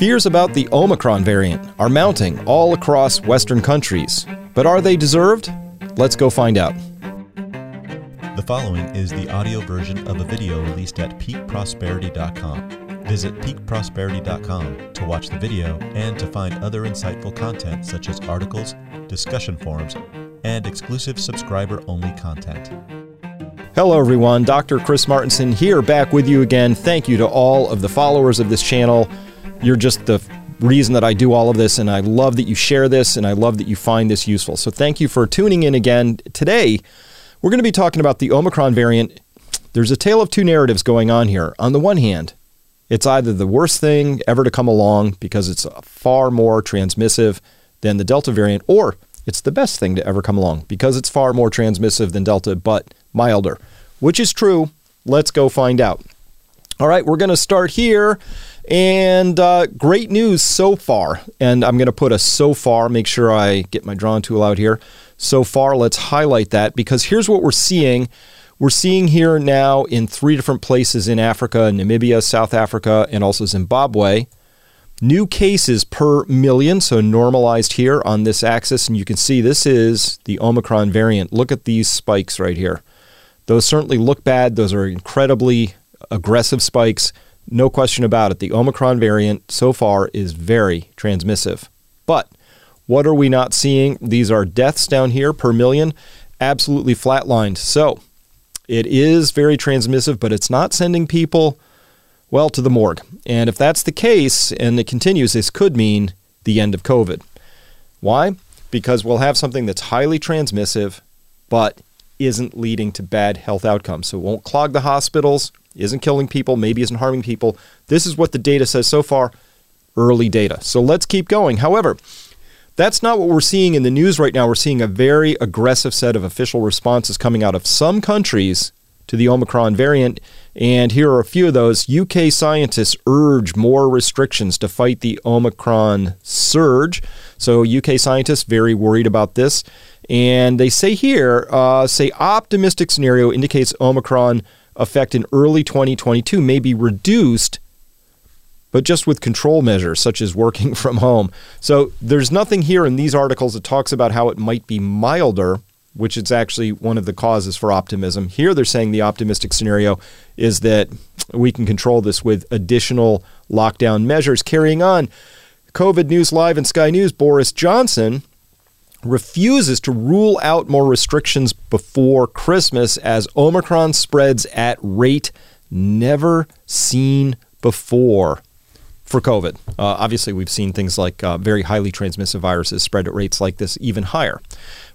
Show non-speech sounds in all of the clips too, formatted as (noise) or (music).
Fears about the Omicron variant are mounting all across Western countries. But are they deserved? Let's go find out. The following is the audio version of a video released at peakprosperity.com. Visit peakprosperity.com to watch the video and to find other insightful content such as articles, discussion forums, and exclusive subscriber only content. Hello, everyone. Dr. Chris Martenson here, back with you again. Thank you to all of the followers of this channel. You're just the reason that I do all of this, and I love that you share this, and I love that you find this useful. So, thank you for tuning in again. Today, we're going to be talking about the Omicron variant. There's a tale of two narratives going on here. On the one hand, it's either the worst thing ever to come along because it's far more transmissive than the Delta variant, or it's the best thing to ever come along because it's far more transmissive than Delta, but milder. Which is true? Let's go find out. All right, we're going to start here. And uh, great news so far. And I'm going to put a so far, make sure I get my drawing tool out here. So far, let's highlight that because here's what we're seeing. We're seeing here now in three different places in Africa Namibia, South Africa, and also Zimbabwe. New cases per million, so normalized here on this axis. And you can see this is the Omicron variant. Look at these spikes right here. Those certainly look bad. Those are incredibly aggressive spikes. No question about it. The Omicron variant so far is very transmissive. But what are we not seeing? These are deaths down here per million, absolutely flatlined. So it is very transmissive, but it's not sending people, well, to the morgue. And if that's the case and it continues, this could mean the end of COVID. Why? Because we'll have something that's highly transmissive, but isn't leading to bad health outcomes. So it won't clog the hospitals, isn't killing people, maybe isn't harming people. This is what the data says so far, early data. So let's keep going. However, that's not what we're seeing in the news right now. We're seeing a very aggressive set of official responses coming out of some countries to the Omicron variant. And here are a few of those. UK scientists urge more restrictions to fight the Omicron surge. So, UK scientists very worried about this. And they say here, uh, say optimistic scenario indicates Omicron effect in early 2022 may be reduced, but just with control measures such as working (laughs) from home. So there's nothing here in these articles that talks about how it might be milder, which is actually one of the causes for optimism. Here they're saying the optimistic scenario is that we can control this with additional lockdown measures. Carrying on, COVID News Live and Sky News, Boris Johnson refuses to rule out more restrictions before Christmas as Omicron spreads at rate never seen before for COVID. Uh, obviously, we've seen things like uh, very highly transmissive viruses spread at rates like this even higher.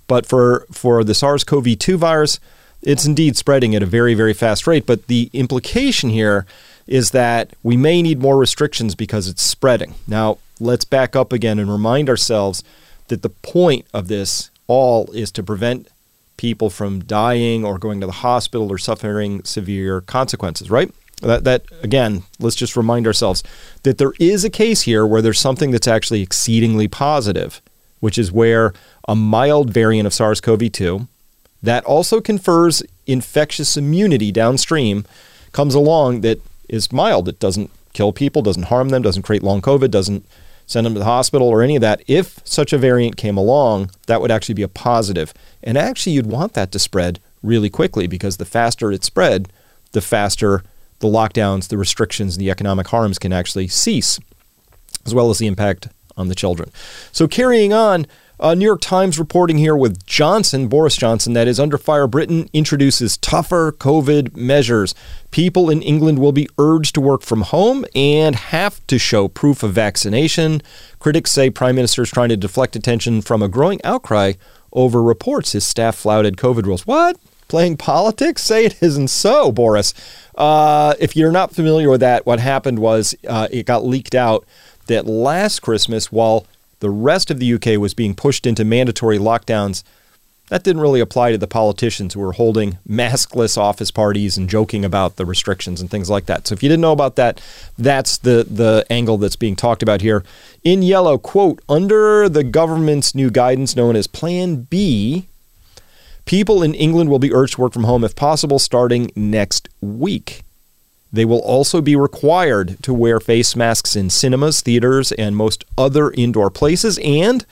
But for, for the SARS CoV 2 virus, it's indeed spreading at a very, very fast rate. But the implication here is that we may need more restrictions because it's spreading. Now, let's back up again and remind ourselves that the point of this all is to prevent people from dying or going to the hospital or suffering severe consequences, right? That, that again, let's just remind ourselves that there is a case here where there's something that's actually exceedingly positive, which is where a mild variant of SARS CoV 2 that also confers infectious immunity downstream comes along that is mild. It doesn't kill people, doesn't harm them, doesn't create long COVID, doesn't send them to the hospital or any of that. If such a variant came along, that would actually be a positive. And actually, you'd want that to spread really quickly because the faster it spread, the faster the lockdowns, the restrictions, the economic harms can actually cease, as well as the impact on the children. So, carrying on, uh, New York Times reporting here with Johnson, Boris Johnson, that is under fire. Britain introduces tougher COVID measures. People in England will be urged to work from home and have to show proof of vaccination. Critics say Prime Minister is trying to deflect attention from a growing outcry over reports his staff flouted COVID rules. What? Playing politics? Say it isn't so, Boris. Uh, if you're not familiar with that, what happened was uh, it got leaked out that last Christmas, while the rest of the UK was being pushed into mandatory lockdowns. That didn't really apply to the politicians who were holding maskless office parties and joking about the restrictions and things like that. So if you didn't know about that, that's the the angle that's being talked about here. In yellow, quote, under the government's new guidance known as Plan B, people in England will be urged to work from home if possible starting next week. They will also be required to wear face masks in cinemas, theaters, and most other indoor places, and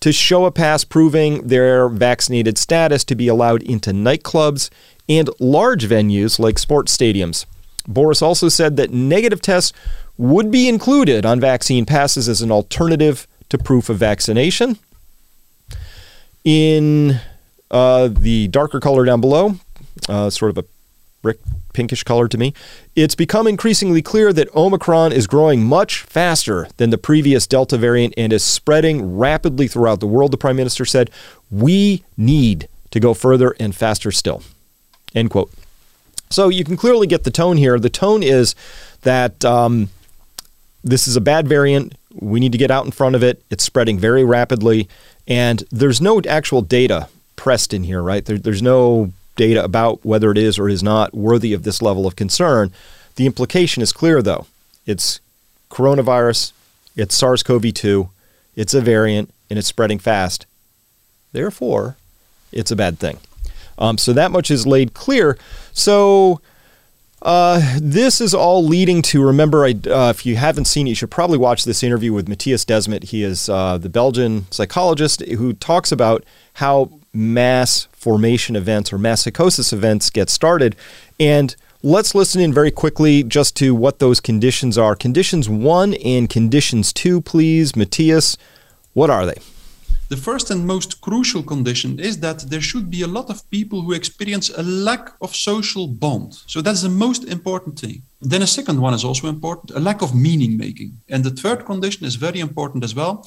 to show a pass proving their vaccinated status to be allowed into nightclubs and large venues like sports stadiums. Boris also said that negative tests would be included on vaccine passes as an alternative to proof of vaccination. In uh, the darker color down below, uh, sort of a brick pinkish color to me, it's become increasingly clear that Omicron is growing much faster than the previous Delta variant and is spreading rapidly throughout the world, the Prime Minister said. We need to go further and faster still. End quote. So you can clearly get the tone here. The tone is that um, this is a bad variant. We need to get out in front of it. It's spreading very rapidly. And there's no actual data pressed in here, right? There, there's no data about whether it is or is not worthy of this level of concern. The implication is clear, though. It's coronavirus, it's SARS CoV 2, it's a variant, and it's spreading fast. Therefore, it's a bad thing. Um, so that much is laid clear. So uh, this is all leading to. Remember, I, uh, if you haven't seen it, you should probably watch this interview with Matthias Desmet. He is uh, the Belgian psychologist who talks about how mass formation events or mass psychosis events get started. And let's listen in very quickly just to what those conditions are. Conditions one and conditions two, please. Matthias, what are they? The first and most crucial condition is that there should be a lot of people who experience a lack of social bond. So that's the most important thing. Then a second one is also important, a lack of meaning making. And the third condition is very important as well,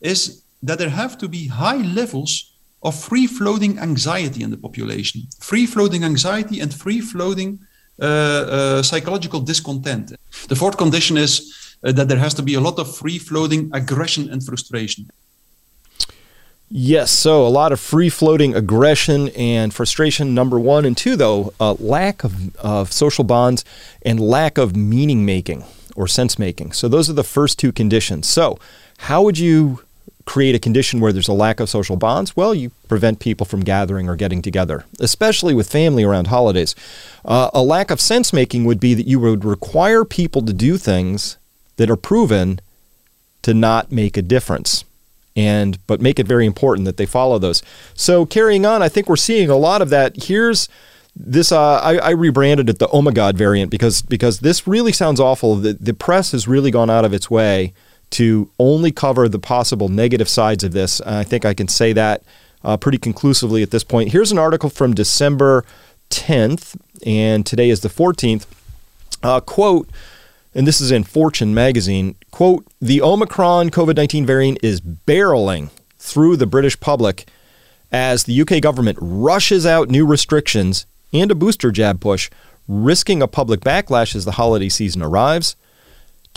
is that there have to be high levels of free floating anxiety in the population. Free floating anxiety and free floating uh, uh, psychological discontent. The fourth condition is uh, that there has to be a lot of free floating aggression and frustration. Yes, so a lot of free floating aggression and frustration, number one. And two, though, a lack of, of social bonds and lack of meaning making or sense making. So those are the first two conditions. So, how would you create a condition where there's a lack of social bonds? Well, you prevent people from gathering or getting together, especially with family around holidays. Uh, a lack of sense making would be that you would require people to do things that are proven to not make a difference and but make it very important that they follow those. So carrying on, I think we're seeing a lot of that. Here's this uh, I, I, rebranded it the Omagod variant because because this really sounds awful. The, the press has really gone out of its way to only cover the possible negative sides of this. I think I can say that uh, pretty conclusively at this point. Here's an article from December 10th, and today is the 14th. Uh, quote and this is in Fortune magazine, quote, the Omicron COVID 19 variant is barreling through the British public as the UK government rushes out new restrictions and a booster jab push, risking a public backlash as the holiday season arrives.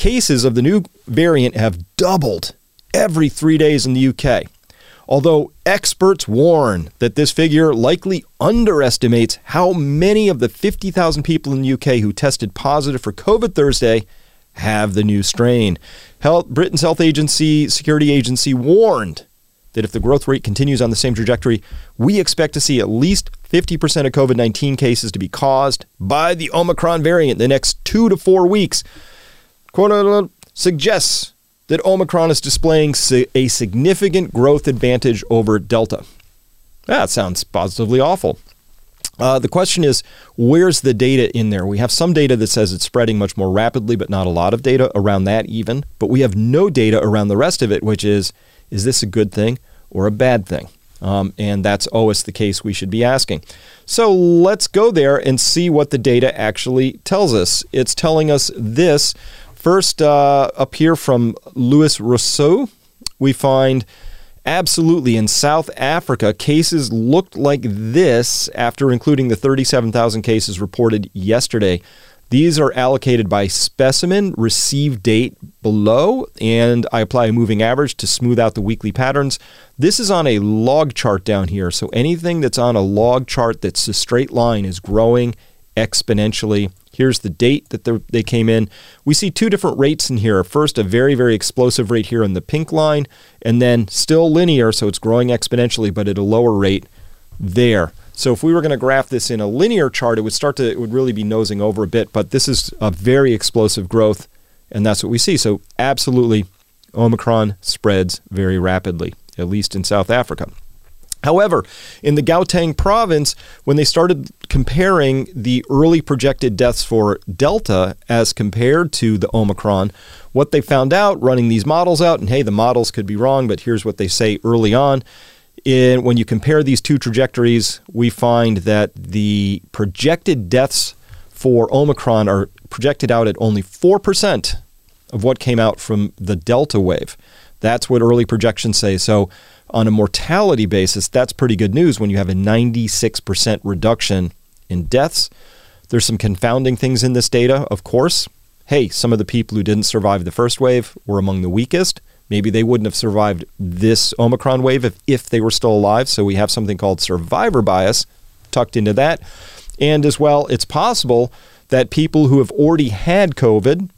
Cases of the new variant have doubled every three days in the UK although experts warn that this figure likely underestimates how many of the 50,000 people in the UK who tested positive for COVID Thursday have the new strain. Health, Britain's health agency, security agency, warned that if the growth rate continues on the same trajectory, we expect to see at least 50% of COVID 19 cases to be caused by the Omicron variant in the next two to four weeks. Quote suggests that Omicron is displaying a significant growth advantage over Delta. That sounds positively awful. Uh, the question is, where's the data in there? We have some data that says it's spreading much more rapidly, but not a lot of data around that even. But we have no data around the rest of it, which is, is this a good thing or a bad thing? Um, and that's always the case we should be asking. So let's go there and see what the data actually tells us. It's telling us this First, uh, up here from Louis Rossouw, we find absolutely in South Africa, cases looked like this after including the 37,000 cases reported yesterday. These are allocated by specimen, receive date below, and I apply a moving average to smooth out the weekly patterns. This is on a log chart down here, so anything that's on a log chart that's a straight line is growing exponentially. Here's the date that they came in. We see two different rates in here. First, a very, very explosive rate here in the pink line, and then still linear, so it's growing exponentially, but at a lower rate. there. So if we were going to graph this in a linear chart, it would start to it would really be nosing over a bit. But this is a very explosive growth, and that's what we see. So absolutely, Omicron spreads very rapidly, at least in South Africa. However, in the Gauteng province, when they started comparing the early projected deaths for Delta as compared to the Omicron, what they found out running these models out, and hey, the models could be wrong, but here's what they say early on. In, when you compare these two trajectories, we find that the projected deaths for Omicron are projected out at only 4% of what came out from the Delta wave. That's what early projections say. So, on a mortality basis, that's pretty good news when you have a 96% reduction in deaths. There's some confounding things in this data, of course. Hey, some of the people who didn't survive the first wave were among the weakest. Maybe they wouldn't have survived this Omicron wave if, if they were still alive. So we have something called survivor bias tucked into that. And as well, it's possible that people who have already had COVID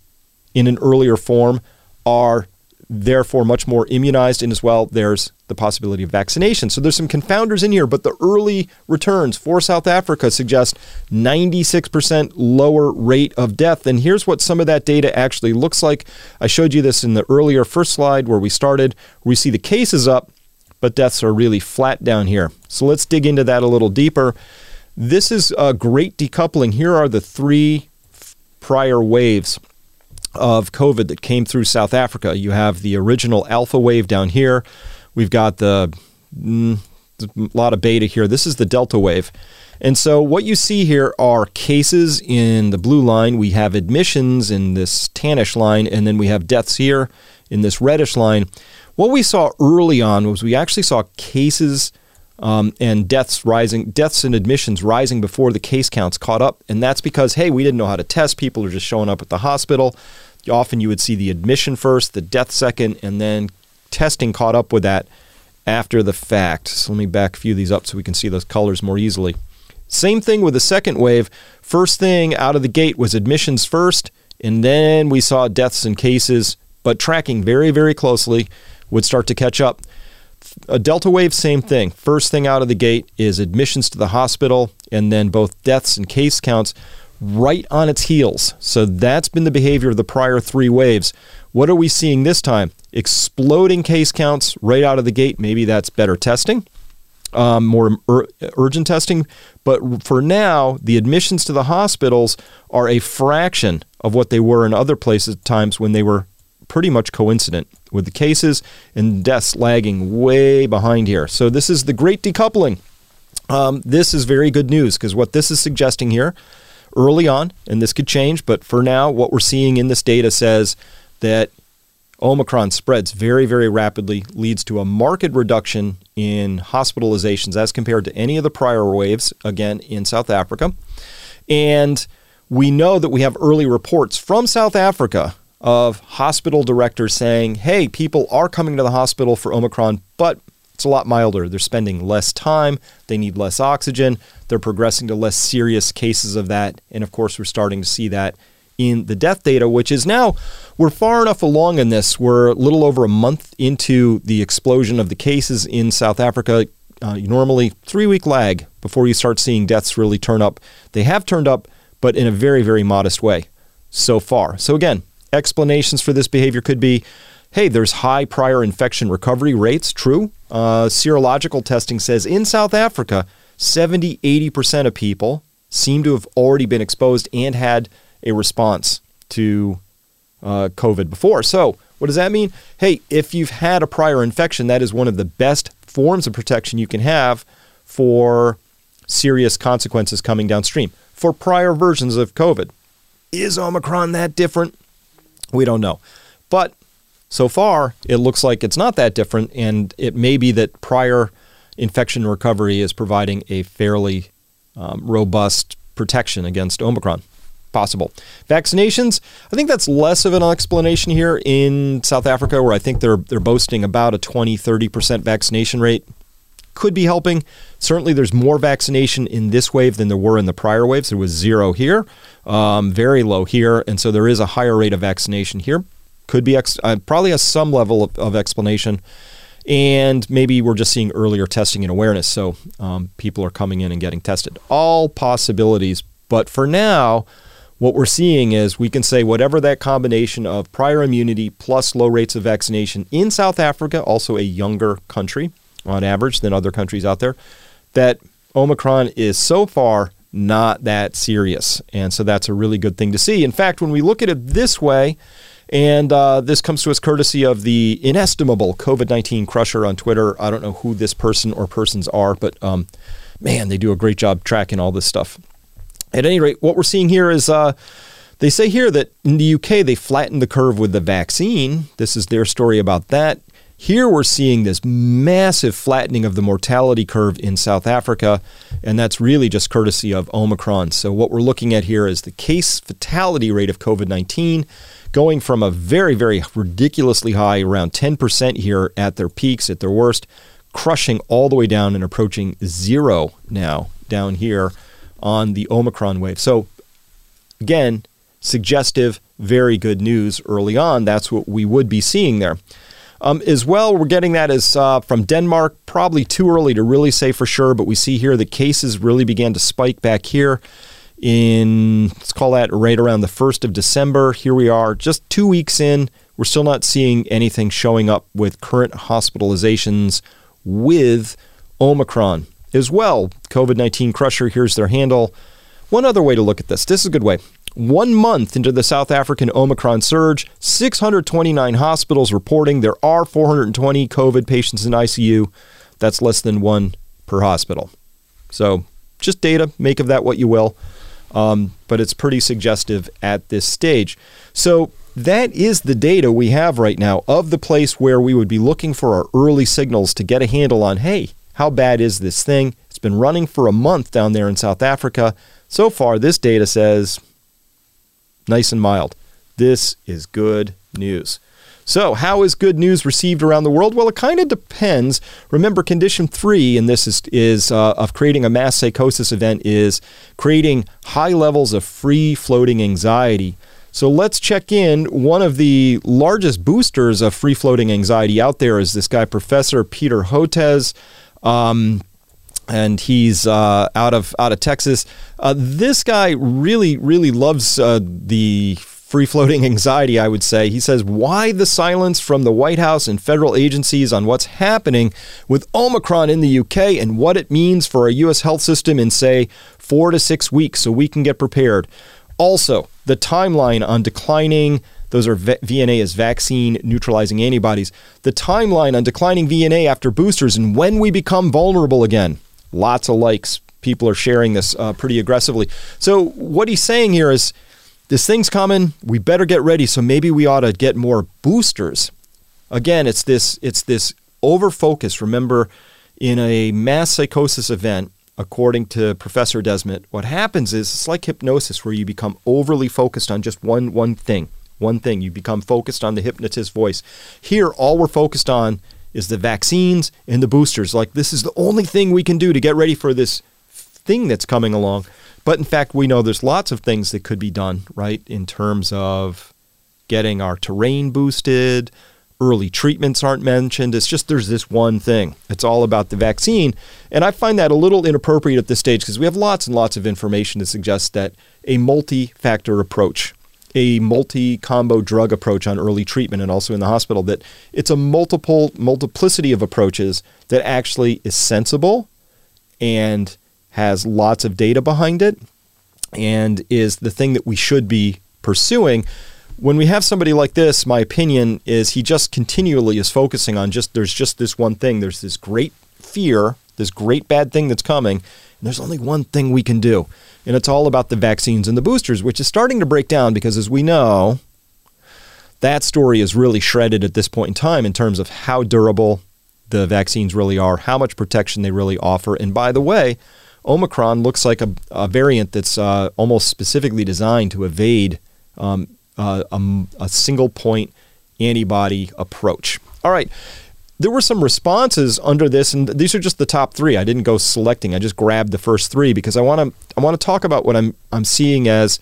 in an earlier form are therefore much more immunized and as well there's the possibility of vaccination. So there's some confounders in here but the early returns for south africa suggest 96% lower rate of death. And here's what some of that data actually looks like. I showed you this in the earlier first slide where we started. We see the cases up but deaths are really flat down here. So let's dig into that a little deeper. This is a great decoupling. Here are the three prior waves of COVID that came through South Africa. You have the original alpha wave down here. We've got the mm, a lot of beta here. This is the delta wave. And so what you see here are cases in the blue line. We have admissions in this tannish line, and then we have deaths here in this reddish line. What we saw early on was we actually saw cases um, and deaths rising, deaths and admissions rising before the case counts caught up. And that's because, hey, we didn't know how to test. People are just showing up at the hospital. Often you would see the admission first, the death second, and then testing caught up with that after the fact. So let me back a few of these up so we can see those colors more easily. Same thing with the second wave. First thing out of the gate was admissions first, and then we saw deaths and cases, but tracking very, very closely would start to catch up. A Delta wave, same thing. First thing out of the gate is admissions to the hospital, and then both deaths and case counts right on its heels. So that's been the behavior of the prior three waves. What are we seeing this time? Exploding case counts right out of the gate. Maybe that's better testing, um, more ur- urgent testing. But for now, the admissions to the hospitals are a fraction of what they were in other places times when they were pretty much coincident with the cases and deaths lagging way behind here. So this is the great decoupling. Um, this is very good news because what this is suggesting here early on, and this could change, but for now, what we're seeing in this data says that Omicron spreads very, very rapidly, leads to a marked reduction in hospitalizations as compared to any of the prior waves, again, in South Africa. And we know that we have early reports from South Africa of hospital directors saying, hey, people are coming to the hospital for Omicron, but it's a lot milder. They're spending less time, they need less oxygen, they're progressing to less serious cases of that. And of course, we're starting to see that in the death data, which is now we're far enough along in this. We're a little over a month into the explosion of the cases in South Africa. Uh, normally, three week lag before you start seeing deaths really turn up. They have turned up, but in a very, very modest way so far. So, again, explanations for this behavior could be hey, there's high prior infection recovery rates. True. Uh, serological testing says in South Africa, 70, 80% of people seem to have already been exposed and had a response to uh, COVID before. So, what does that mean? Hey, if you've had a prior infection, that is one of the best forms of protection you can have for serious consequences coming downstream for prior versions of COVID. Is Omicron that different? We don't know. But so far, it looks like it's not that different, and it may be that prior infection recovery is providing a fairly um, robust protection against Omicron. Possible. Vaccinations, I think that's less of an explanation here in South Africa, where I think they're, they're boasting about a 20, 30% vaccination rate. Could be helping. Certainly, there's more vaccination in this wave than there were in the prior waves. There was zero here, um, very low here, and so there is a higher rate of vaccination here could be ex- uh, probably has some level of, of explanation. and maybe we're just seeing earlier testing and awareness. So um, people are coming in and getting tested. All possibilities. But for now, what we're seeing is we can say whatever that combination of prior immunity plus low rates of vaccination in South Africa, also a younger country on average than other countries out there, that Omicron is so far not that serious. And so that's a really good thing to see. In fact, when we look at it this way, and uh, this comes to us courtesy of the inestimable COVID 19 crusher on Twitter. I don't know who this person or persons are, but um, man, they do a great job tracking all this stuff. At any rate, what we're seeing here is uh, they say here that in the UK they flattened the curve with the vaccine. This is their story about that. Here we're seeing this massive flattening of the mortality curve in South Africa, and that's really just courtesy of Omicron. So, what we're looking at here is the case fatality rate of COVID 19 going from a very, very ridiculously high, around 10% here at their peaks, at their worst, crushing all the way down and approaching zero now down here on the Omicron wave. So, again, suggestive, very good news early on. That's what we would be seeing there. Um, as well, we're getting that as uh, from Denmark. Probably too early to really say for sure, but we see here the cases really began to spike back here in let's call that right around the first of December. Here we are, just two weeks in. We're still not seeing anything showing up with current hospitalizations with Omicron as well. COVID 19 Crusher, here's their handle. One other way to look at this this is a good way. One month into the South African Omicron surge, 629 hospitals reporting there are 420 COVID patients in ICU. That's less than one per hospital. So, just data, make of that what you will. Um, but it's pretty suggestive at this stage. So, that is the data we have right now of the place where we would be looking for our early signals to get a handle on hey, how bad is this thing? It's been running for a month down there in South Africa. So far, this data says nice and mild. This is good news. So, how is good news received around the world? Well, it kind of depends. Remember, condition three in this is, is uh, of creating a mass psychosis event is creating high levels of free floating anxiety. So let's check in. One of the largest boosters of free floating anxiety out there is this guy, Professor Peter Hotez. Um, and he's uh, out of out of Texas. Uh, this guy really really loves uh, the free floating (laughs) anxiety. I would say he says why the silence from the White House and federal agencies on what's happening with Omicron in the UK and what it means for our U.S. health system in say four to six weeks, so we can get prepared. Also, the timeline on declining those are VNA as vaccine neutralizing antibodies. The timeline on declining VNA after boosters and when we become vulnerable again. Lots of likes. People are sharing this uh, pretty aggressively. So, what he's saying here is this thing's coming. We better get ready. So, maybe we ought to get more boosters. Again, it's this, it's this over focus. Remember, in a mass psychosis event, according to Professor Desmet, what happens is it's like hypnosis where you become overly focused on just one one thing. One thing. You become focused on the hypnotist's voice. Here, all we're focused on is the vaccines and the boosters. Like, this is the only thing we can do to get ready for this thing that's coming along. But in fact, we know there's lots of things that could be done, right, in terms of getting our terrain boosted. Early treatments aren't mentioned. It's just there's this one thing. It's all about the vaccine. And I find that a little inappropriate at this stage because we have lots and lots of information to suggest that a multi factor approach a multi combo drug approach on early treatment and also in the hospital that it's a multiple multiplicity of approaches that actually is sensible and has lots of data behind it and is the thing that we should be pursuing. When we have somebody like this my opinion is he just continually is focusing on just there's just this one thing. There's this great fear this great bad thing that's coming and there's only one thing we can do and it's all about the vaccines and the boosters, which is starting to break down because, as we know, that story is really shredded at this point in time in terms of how durable the vaccines really are, how much protection they really offer. And by the way, Omicron looks like a, a variant that's uh, almost specifically designed to evade um, uh, a, a single point antibody approach. All right there were some responses under this, and these are just the top three. I didn't go selecting; I just grabbed the first three because I want to I want to talk about what I'm I'm seeing as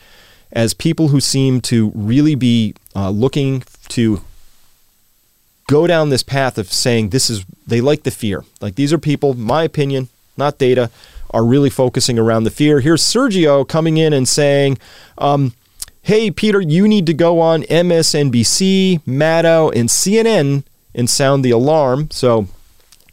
as people who seem to really be uh, looking to go down this path of saying this is they like the fear. Like these are people, my opinion, not data, are really focusing around the fear. Here's Sergio coming in and saying, um, "Hey Peter, you need to go on MSNBC, Maddow, and CNN and sound the alarm." So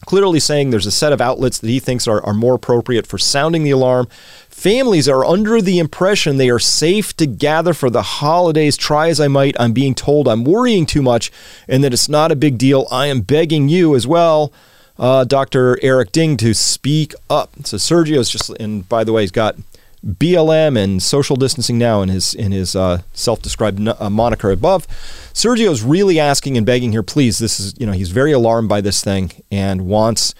clearly saying there's a set of outlets that he thinks are, are more appropriate for sounding the alarm. Families are under the impression they are safe to gather for the holidays. Try as I might, I'm being told I'm worrying too much and that it's not a big deal. I am begging you as well, uh, Dr. Eric Ding, to speak up. So Sergio's just, and by the way, he's got BLM and social distancing now in his in his uh, self-described uh, moniker above. Sergio's really asking and begging here, please. This is you know he's very alarmed by this thing and wants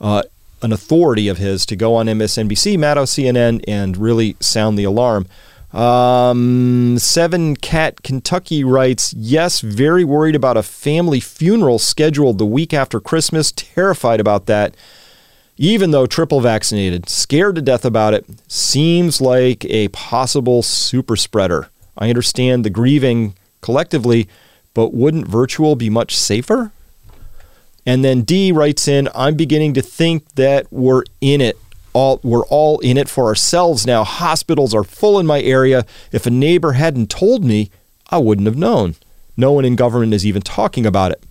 uh, an authority of his to go on MSNBC, Maddow, CNN, and really sound the alarm. Um, Seven Cat Kentucky writes, Yes, very worried about a family funeral scheduled the week after Christmas. Terrified about that. Even though triple vaccinated, scared to death about it. Seems like a possible super spreader. I understand the grieving collectively, but wouldn't virtual be much safer? And then D writes in, I'm beginning to think that we're in it. All, we're all in it for ourselves now. Hospitals are full in my area. If a neighbor hadn't told me, I wouldn't have known. No one in government is even talking about it.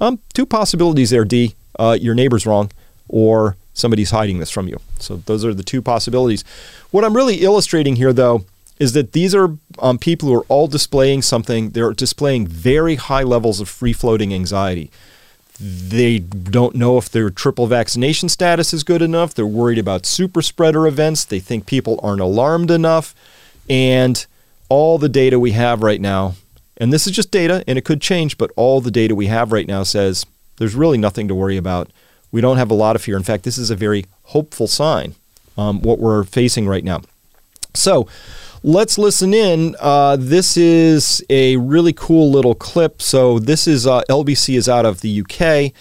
Um, two possibilities there, D. Uh, your neighbor's wrong, or somebody's hiding this from you. So those are the two possibilities. What I'm really illustrating here, though, is that these are um, people who are all displaying something. They're displaying very high levels of free floating anxiety. They don't know if their triple vaccination status is good enough. They're worried about super spreader events. They think people aren't alarmed enough. And all the data we have right now, and this is just data and it could change, but all the data we have right now says there's really nothing to worry about. We don't have a lot of fear. In fact, this is a very hopeful sign, um, what we're facing right now. So, let's listen in. Uh, this is a really cool little clip. So this is uh, LBC is out of the UK.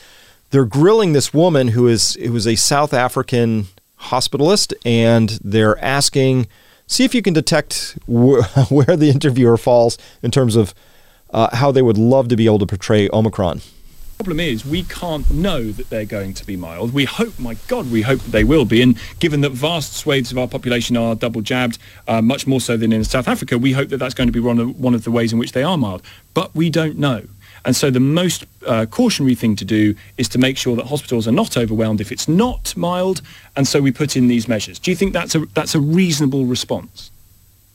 They're grilling this woman who is who is a South African hospitalist, and they're asking, see if you can detect wh- (laughs) where the interviewer falls in terms of uh, how they would love to be able to portray Omicron problem is we can't know that they're going to be mild. We hope, my God, we hope that they will be. And given that vast swathes of our population are double jabbed, uh, much more so than in South Africa, we hope that that's going to be one of, one of the ways in which they are mild. But we don't know. And so the most uh, cautionary thing to do is to make sure that hospitals are not overwhelmed if it's not mild. And so we put in these measures. Do you think that's a, that's a reasonable response?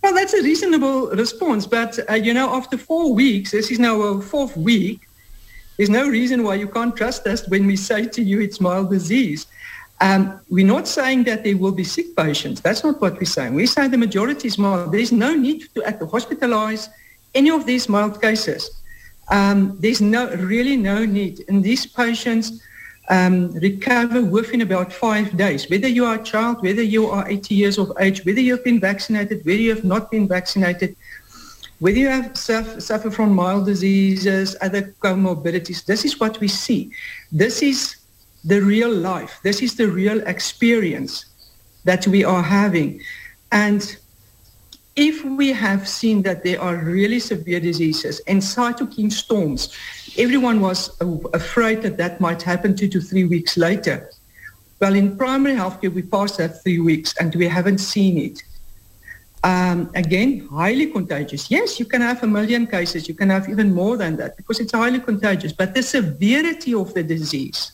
Well, that's a reasonable response. But, uh, you know, after four weeks, this is now a fourth week, there's no reason why you can't trust us when we say to you it's mild disease. Um, we're not saying that there will be sick patients. That's not what we're saying. We say the majority is mild. There's no need to, to hospitalize any of these mild cases. Um, there's no really no need. And these patients um, recover within about five days. Whether you are a child, whether you are 80 years of age, whether you've been vaccinated, whether you have not been vaccinated, whether you have suffer, from mild diseases, other comorbidities, this is what we see. This is the real life. This is the real experience that we are having. And if we have seen that there are really severe diseases and cytokine storms, everyone was afraid that that might happen two to three weeks later. Well, in primary healthcare, we passed that three weeks and we haven't seen it. Um, again, highly contagious. Yes, you can have a million cases. You can have even more than that because it's highly contagious. But the severity of the disease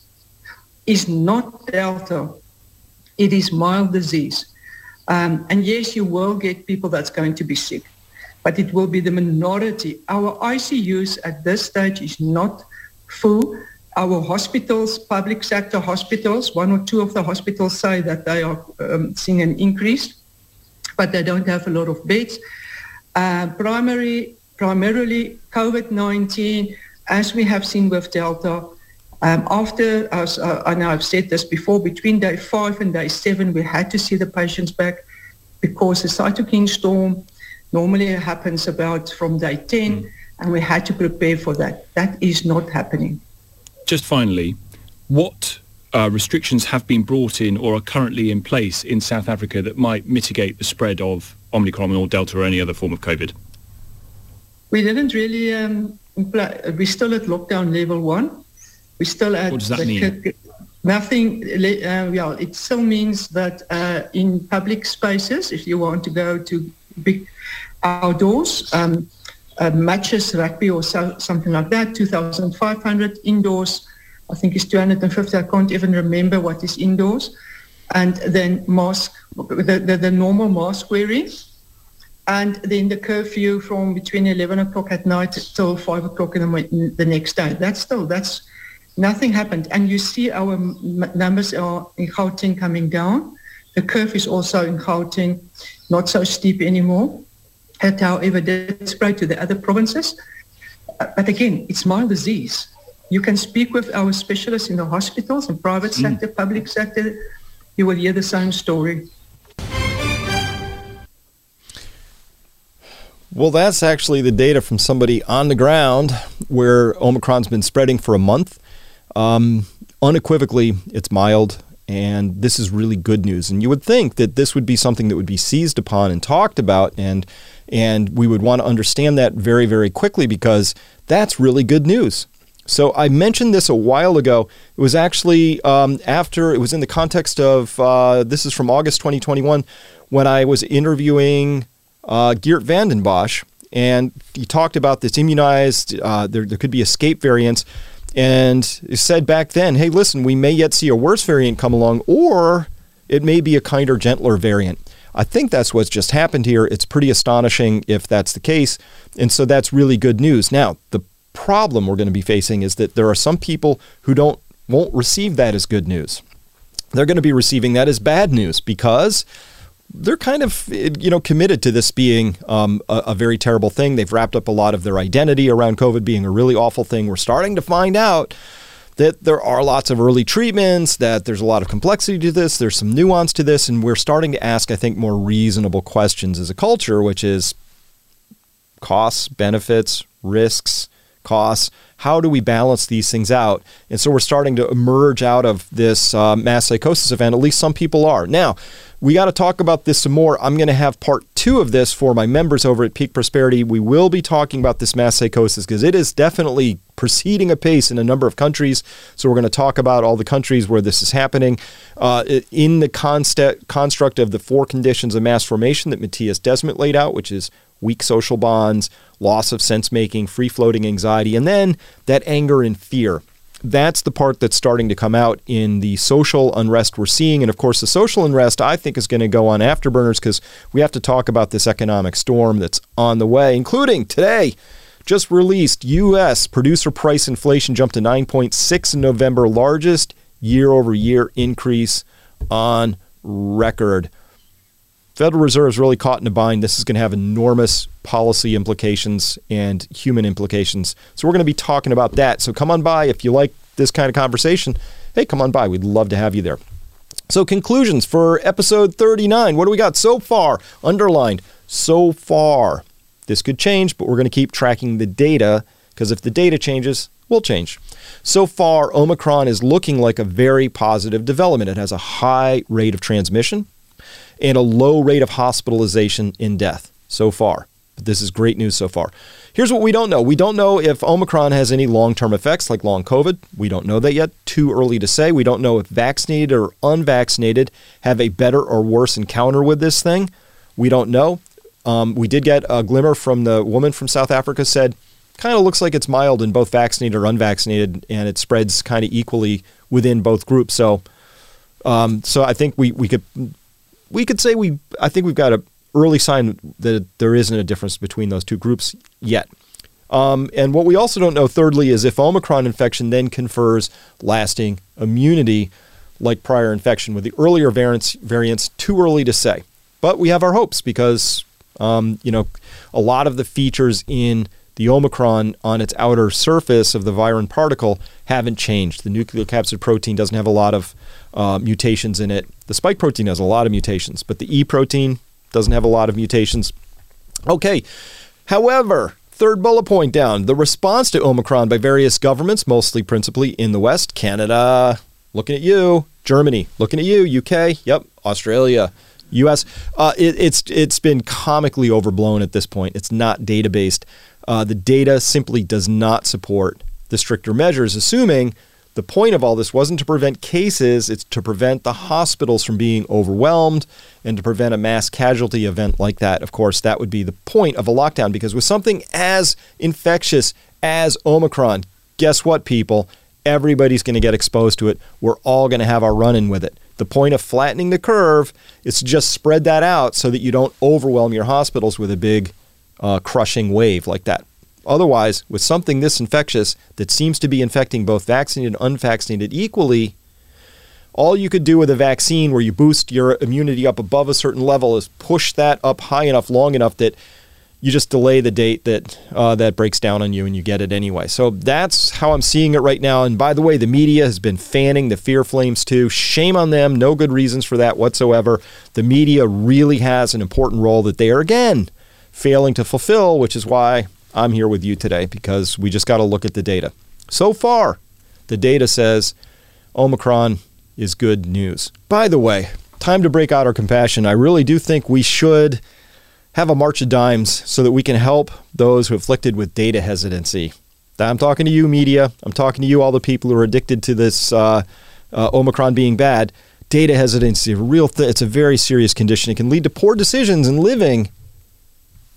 is not Delta. It is mild disease. Um, and yes, you will get people that's going to be sick, but it will be the minority. Our ICUs at this stage is not full. Our hospitals, public sector hospitals, one or two of the hospitals say that they are um, seeing an increase but they don't have a lot of beds. Uh, primary, primarily COVID-19, as we have seen with Delta, um, after, as uh, I know I've said this before, between day five and day seven, we had to see the patients back because the cytokine storm normally happens about from day 10, mm. and we had to prepare for that. That is not happening. Just finally, what uh, restrictions have been brought in or are currently in place in South Africa that might mitigate the spread of Omicron or Delta or any other form of COVID? We didn't really, um, we're still at lockdown level one We still at what does that mean? Nothing. Uh, yeah, it still means that uh, in public spaces, if you want to go to big outdoors, um, uh, matches, rugby or so, something like that, 2,500 indoors. I think it's 250. I can't even remember what is indoors. And then mask, the, the, the normal mask wearing. And then the curfew from between 11 o'clock at night till 5 o'clock in the, the next day. That's still, that's, nothing happened. And you see our m- numbers are in Gauteng coming down. The curve is also in Gauteng not so steep anymore. It, however, did spread to the other provinces. Uh, but again, it's mild disease. You can speak with our specialists in the hospitals, in private mm. sector, public sector. You will hear the same story. Well, that's actually the data from somebody on the ground where Omicron's been spreading for a month. Um, unequivocally, it's mild, and this is really good news. And you would think that this would be something that would be seized upon and talked about, and and we would want to understand that very, very quickly because that's really good news. So I mentioned this a while ago. It was actually um, after, it was in the context of, uh, this is from August 2021, when I was interviewing uh, Geert Vanden Bossche, and he talked about this immunized, uh, there, there could be escape variants. And he said back then, hey, listen, we may yet see a worse variant come along, or it may be a kinder, gentler variant. I think that's what's just happened here. It's pretty astonishing if that's the case. And so that's really good news. Now, the problem we're going to be facing is that there are some people who don't won't receive that as good news. They're going to be receiving that as bad news because they're kind of you know committed to this being um, a, a, very terrible thing. They've wrapped up a lot of their identity around COVID being a really awful thing. We're starting to find out that there are lots of early treatments, that there's a lot of complexity to this, there's some nuance to this, and we're starting to ask, I think, more reasonable questions as a culture, which is costs, benefits, risks, costs. How do we balance these things out? And so we're starting to emerge out of this uh, mass psychosis event. At least some people are. Now, we got to talk about this some more. I'm going to have part two of this for my members over at Peak Prosperity. We will be talking about this mass psychosis because it is definitely proceeding apace in a number of countries. So we're going to talk about all the countries where this is happening uh, in the const- construct of the four conditions of mass formation that Matthias Desmet laid out, which is weak social bonds, loss of sense making, free floating anxiety, and then that anger and fear that's the part that's starting to come out in the social unrest we're seeing. And of course, the social unrest, I think, is going to go on afterburners because we have to talk about this economic storm that's on the way, including today. Just released U.S. producer price inflation jumped to 9.6 in November, largest year over year increase on record. Federal Reserve is really caught in a bind. This is going to have enormous policy implications and human implications. So we're going to be talking about that. So come on by if you like this kind of conversation. Hey, come on by. We'd love to have you there. So conclusions for episode 39. What do we got so far? Underlined so far. This could change, but we're going to keep tracking the data because if the data changes, we'll change. So far, Omicron is looking like a very positive development. It has a high rate of transmission and a low rate of hospitalization in death so far. But this is great news so far. Here's what we don't know. We don't know if Omicron has any long term effects like long COVID. We don't know that yet. Too early to say. We don't know if vaccinated or unvaccinated have a better or worse encounter with this thing. We don't know. Um, we did get a glimmer from the woman from South Africa said, kind of looks like it's mild in both vaccinated or unvaccinated, and it spreads kind of equally within both groups. So, um, so I think we, we could we could say we I think we've got an early sign that there isn't a difference between those two groups yet. Um, and what we also don't know, thirdly, is if Omicron infection then confers lasting immunity like prior infection with the earlier variants. Variants too early to say, but we have our hopes because um, you know a lot of the features in the Omicron on its outer surface of the virion particle haven't changed. The nucleocapsid protein doesn't have a lot of uh, mutations in it. The spike protein has a lot of mutations, but the E protein doesn't have a lot of mutations. Okay, however, third bullet point down the response to Omicron by various governments, mostly principally in the West, Canada, looking at you, Germany, looking at you, UK, yep, Australia. U.S. Uh, it, it's it's been comically overblown at this point. It's not data based. Uh, the data simply does not support the stricter measures, assuming The point of all this wasn't to prevent cases, it's to prevent the hospitals from being overwhelmed and to prevent a mass casualty event like that. Of course, that would be the point of a lockdown because with something as infectious as Omicron, guess what, people? Everybody's going to get exposed to it. We're all going to have our run in with it. The point of flattening the curve is to just spread that out so that you don't overwhelm your hospitals with a big uh, crushing wave like that. Otherwise, with something this infectious that seems to be infecting both vaccinated and unvaccinated equally, all you could do with a vaccine where you boost your immunity up above a certain level is push that up high enough, long enough that you just delay the date that uh, that breaks down on you and you get it anyway. So that's how I'm seeing it right now. And by the way, the media has been fanning the fear flames too. Shame on them. No good reasons for that whatsoever. The media really has an important role that they are again failing to fulfill, which is why I'm here with you today because we just got to look at the data. So far, the data says Omicron is good news. By the way, time to break out our compassion. I really do think we should have a march of dimes so that we can help those who are afflicted with data hesitancy. I'm talking to you, media. I'm talking to you, all the people who are addicted to this uh, uh, Omicron being bad. Data hesitancy, real th- it's a very serious condition. It can lead to poor decisions in living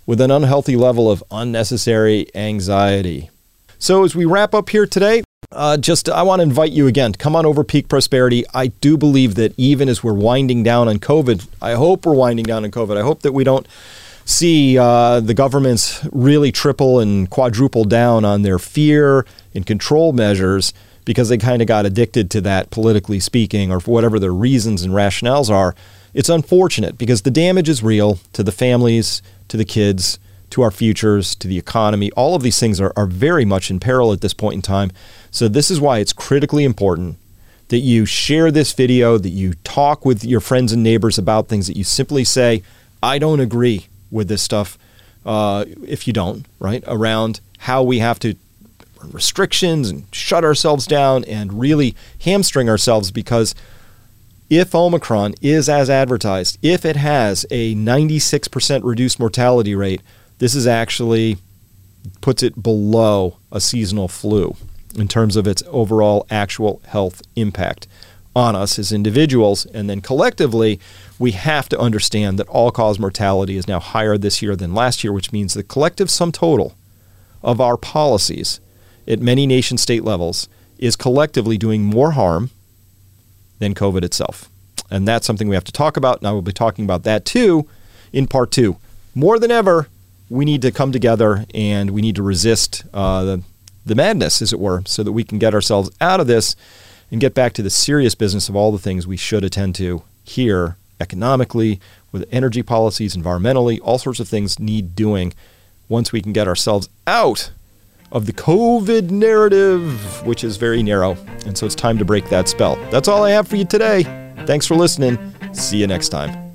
with an unhealthy level of unnecessary anxiety. So, as we wrap up here today, uh, just I want to invite you again. to Come on over Peak Prosperity. I do believe that even as we're winding down on COVID, I hope we're winding down on COVID. I hope that we don't see uh, the governments really triple and quadruple down on their fear and control measures because they kind of got addicted to that, politically speaking, or for whatever their reasons and rationales are. It's unfortunate because the damage is real to the families, to the kids, to our futures, to the economy. All of these things are, are very much in peril at this point in time. So, this is why it's critically important that you share this video, that you talk with your friends and neighbors about things, that you simply say, I don't agree with this stuff. Uh, if you don't, right, around how we have to restrictions and shut ourselves down and really hamstring ourselves because if Omicron is as advertised, if it has a 96% reduced mortality rate, this is actually puts it below a seasonal flu in terms of its overall actual health impact on us as individuals. And then collectively, we have to understand that all cause mortality is now higher this year than last year, which means the collective sum total of our policies at many nation state levels is collectively doing more harm than COVID itself. And that's something we have to talk about. And I will be talking about that too in part two. More than ever, we need to come together and we need to resist uh, the, the madness, as it were, so that we can get ourselves out of this and get back to the serious business of all the things we should attend to here economically, with energy policies, environmentally, all sorts of things need doing once we can get ourselves out of the COVID narrative, which is very narrow. And so it's time to break that spell. That's all I have for you today. Thanks for listening. See you next time.